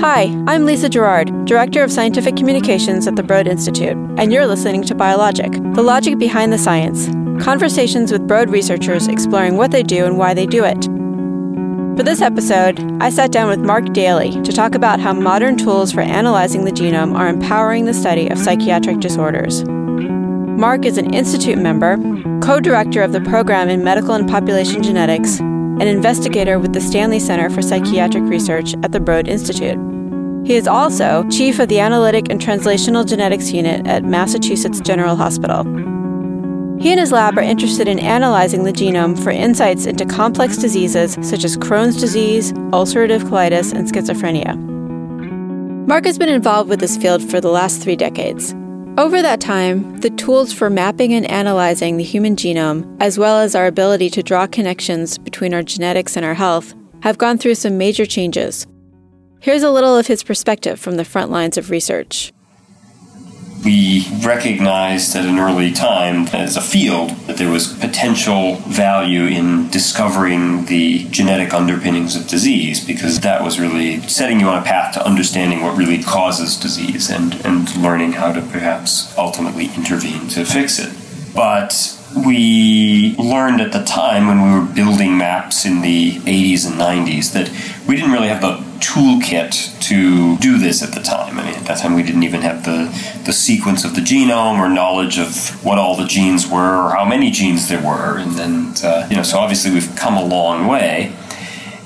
Hi, I'm Lisa Girard, Director of Scientific Communications at the Broad Institute, and you're listening to BioLogic, the logic behind the science. Conversations with Broad researchers exploring what they do and why they do it. For this episode, I sat down with Mark Daly to talk about how modern tools for analyzing the genome are empowering the study of psychiatric disorders. Mark is an Institute member, co director of the program in medical and population genetics, an investigator with the Stanley Center for Psychiatric Research at the Broad Institute. He is also chief of the Analytic and Translational Genetics Unit at Massachusetts General Hospital. He and his lab are interested in analyzing the genome for insights into complex diseases such as Crohn's disease, ulcerative colitis, and schizophrenia. Mark has been involved with this field for the last three decades. Over that time, the tools for mapping and analyzing the human genome, as well as our ability to draw connections between our genetics and our health, have gone through some major changes. Here's a little of his perspective from the front lines of research we recognized at an early time as a field that there was potential value in discovering the genetic underpinnings of disease because that was really setting you on a path to understanding what really causes disease and, and learning how to perhaps ultimately intervene to fix it. But we learned at the time when we were building maps in the 80s and 90s that we didn't really have the toolkit to do this at the time. I mean, at that time we didn't even have the, the sequence of the genome or knowledge of what all the genes were or how many genes there were. And then, uh, you know, so obviously we've come a long way.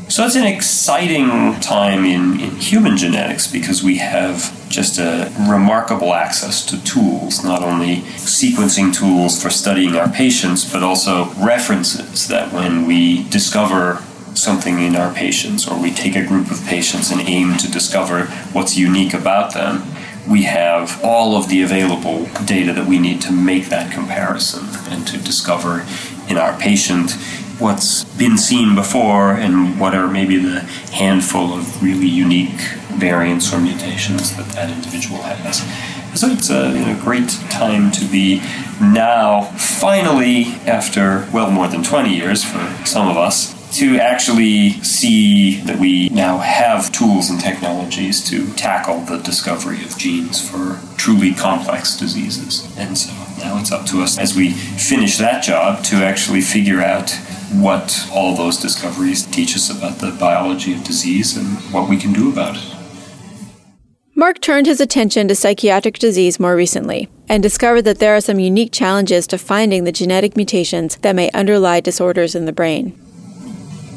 So it's an exciting time in, in human genetics because we have just a remarkable access to tools, not only sequencing tools for studying our patients, but also references that when we discover something in our patients or we take a group of patients and aim to discover what's unique about them, we have all of the available data that we need to make that comparison and to discover in our patient what's been seen before and what are maybe the handful of really unique variants or mutations that that individual has. So it's a you know, great time to be now, finally, after well more than 20 years for some of us, to actually see that we now have tools and technologies to tackle the discovery of genes for truly complex diseases. And so now it's up to us as we finish that job to actually figure out what all those discoveries teach us about the biology of disease and what we can do about it. Mark turned his attention to psychiatric disease more recently and discovered that there are some unique challenges to finding the genetic mutations that may underlie disorders in the brain.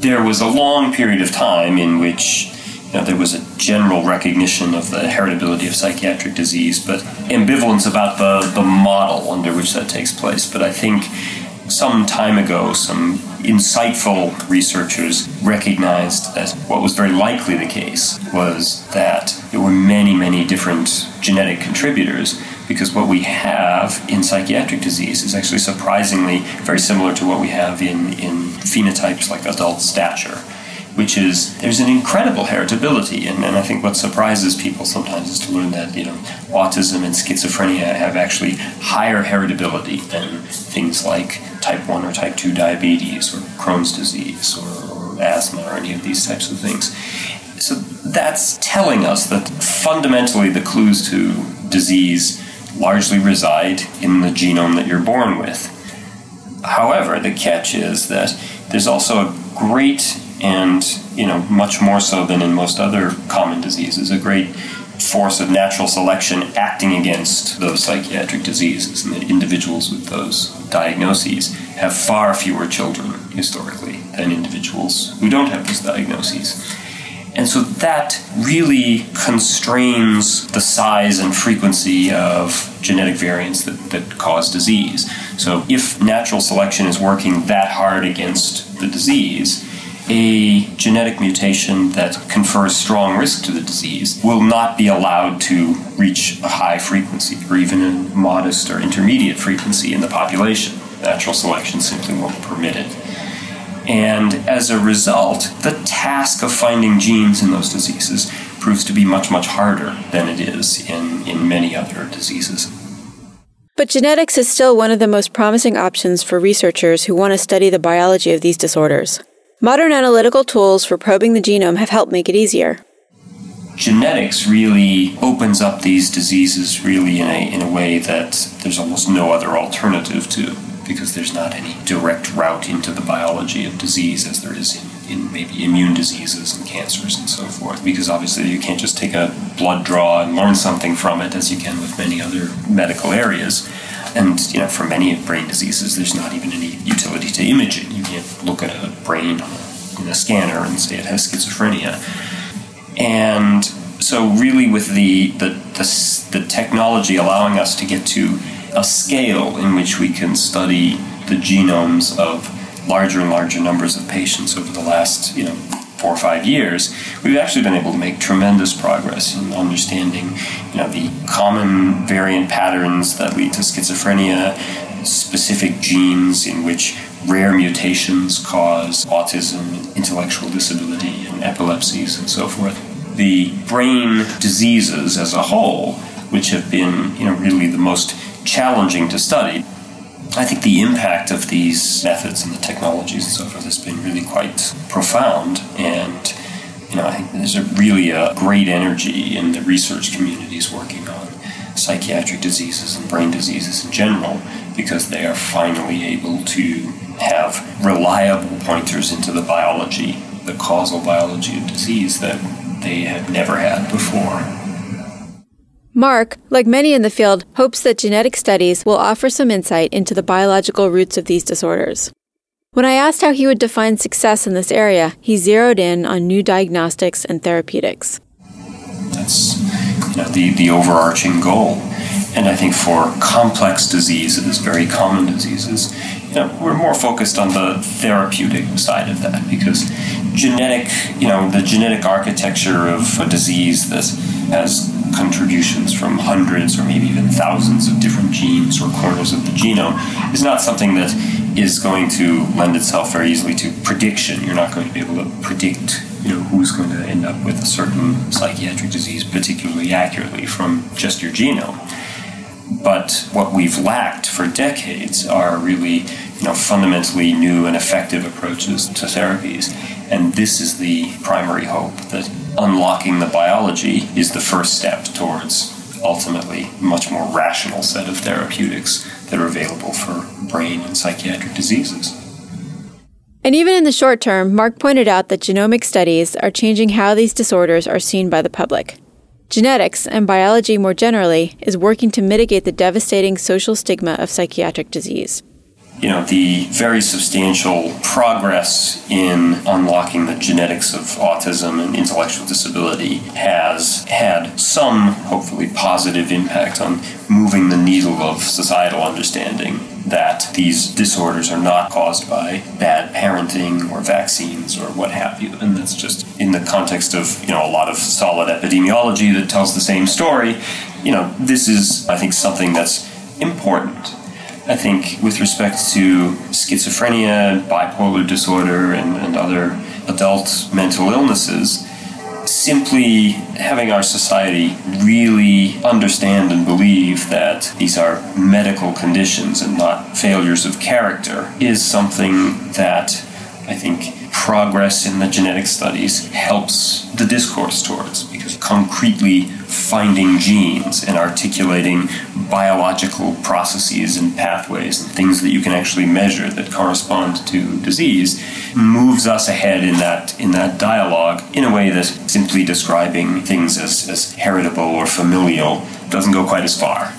There was a long period of time in which you know, there was a general recognition of the heritability of psychiatric disease, but ambivalence about the, the model under which that takes place. But I think some time ago, some insightful researchers recognized that what was very likely the case was that there were many, many different genetic contributors because what we have in psychiatric disease is actually surprisingly very similar to what we have in, in phenotypes like adult stature which is there's an incredible heritability. And, and I think what surprises people sometimes is to learn that, you know, autism and schizophrenia have actually higher heritability than things like type 1 or type 2 diabetes or Crohn's disease or, or asthma or any of these types of things. So that's telling us that fundamentally the clues to disease largely reside in the genome that you're born with. However, the catch is that there's also a great and you know much more so than in most other common diseases a great force of natural selection acting against those psychiatric diseases and that individuals with those diagnoses have far fewer children historically than individuals who don't have those diagnoses and so that really constrains the size and frequency of genetic variants that, that cause disease. So, if natural selection is working that hard against the disease, a genetic mutation that confers strong risk to the disease will not be allowed to reach a high frequency or even a modest or intermediate frequency in the population. Natural selection simply won't permit it. And as a result, the task of finding genes in those diseases proves to be much, much harder than it is in, in many other diseases. But genetics is still one of the most promising options for researchers who want to study the biology of these disorders. Modern analytical tools for probing the genome have helped make it easier. genetics really opens up these diseases really in a, in a way that there's almost no other alternative to because there's not any direct route into the biology of disease as there is in, in maybe immune diseases and cancers and so forth. Because obviously you can't just take a blood draw and learn something from it as you can with many other medical areas. And you know, for many brain diseases, there's not even any utility to imaging. You can't look at a brain in a scanner and say it has schizophrenia. And so, really, with the, the, the, the technology allowing us to get to a scale in which we can study the genomes of larger and larger numbers of patients over the last, you know, four or five years, we've actually been able to make tremendous progress in understanding, you know, the common variant patterns that lead to schizophrenia, specific genes in which rare mutations cause autism, intellectual disability, and epilepsies, and so forth the brain diseases as a whole, which have been, you know, really the most challenging to study. I think the impact of these methods and the technologies and so forth has been really quite profound, and you know, I think there's a really a great energy in the research communities working on psychiatric diseases and brain diseases in general because they are finally able to have reliable pointers into the biology, the causal biology of disease that they had never had before. Mark, like many in the field, hopes that genetic studies will offer some insight into the biological roots of these disorders. When I asked how he would define success in this area, he zeroed in on new diagnostics and therapeutics. That's you know, the, the overarching goal. And I think for complex diseases, very common diseases, you know, we're more focused on the therapeutic side of that because genetic, you know, the genetic architecture of a disease that has contributions from hundreds or maybe even thousands of different genes or corners of the genome is not something that is going to lend itself very easily to prediction. You're not going to be able to predict, you know, who's going to end up with a certain psychiatric disease particularly accurately from just your genome. But what we've lacked for decades are really, you know, fundamentally new and effective approaches to therapies. And this is the primary hope that unlocking the biology is the first step towards ultimately much more rational set of therapeutics that are available for brain and psychiatric diseases. And even in the short term, Mark pointed out that genomic studies are changing how these disorders are seen by the public. Genetics, and biology more generally, is working to mitigate the devastating social stigma of psychiatric disease you know, the very substantial progress in unlocking the genetics of autism and intellectual disability has had some, hopefully, positive impact on moving the needle of societal understanding that these disorders are not caused by bad parenting or vaccines or what have you. And that's just in the context of, you know, a lot of solid epidemiology that tells the same story. You know, this is, I think, something that's important I think with respect to schizophrenia, bipolar disorder, and, and other adult mental illnesses, simply having our society really understand and believe that these are medical conditions and not failures of character is something that I think progress in the genetic studies helps the discourse towards because concretely finding genes and articulating biological processes and pathways and things that you can actually measure that correspond to disease moves us ahead in that in that dialogue in a way that simply describing things as, as heritable or familial doesn't go quite as far.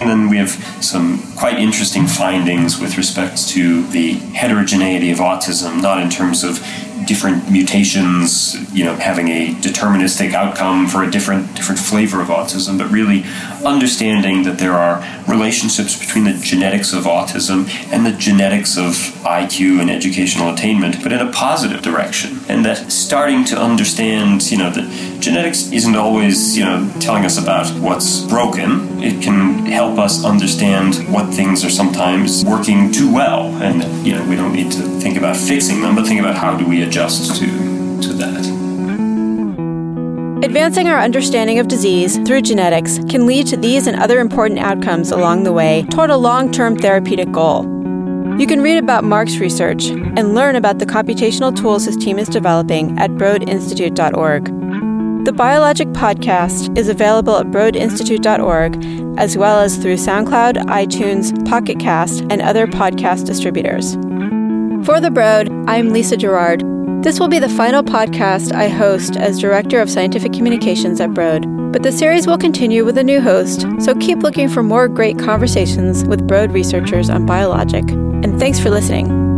And then we have some quite interesting findings with respect to the heterogeneity of autism, not in terms of different mutations, you know, having a deterministic outcome for a different different flavor of autism, but really understanding that there are relationships between the genetics of autism and the genetics of IQ and educational attainment, but in a positive direction. And that starting to understand, you know, that genetics isn't always, you know, telling us about what's broken. It can help us understand what things are sometimes working too well. And, you know, we don't need to think about fixing them, but think about how do we adjust to, to that. Advancing our understanding of disease through genetics can lead to these and other important outcomes along the way toward a long term therapeutic goal. You can read about Mark's research and learn about the computational tools his team is developing at broadinstitute.org. The BioLogic Podcast is available at broadinstitute.org as well as through SoundCloud, iTunes, Pocket Cast, and other podcast distributors. For The Broad, I'm Lisa Girard. This will be the final podcast I host as Director of Scientific Communications at Broad, but the series will continue with a new host, so keep looking for more great conversations with Broad researchers on BioLogic. And thanks for listening.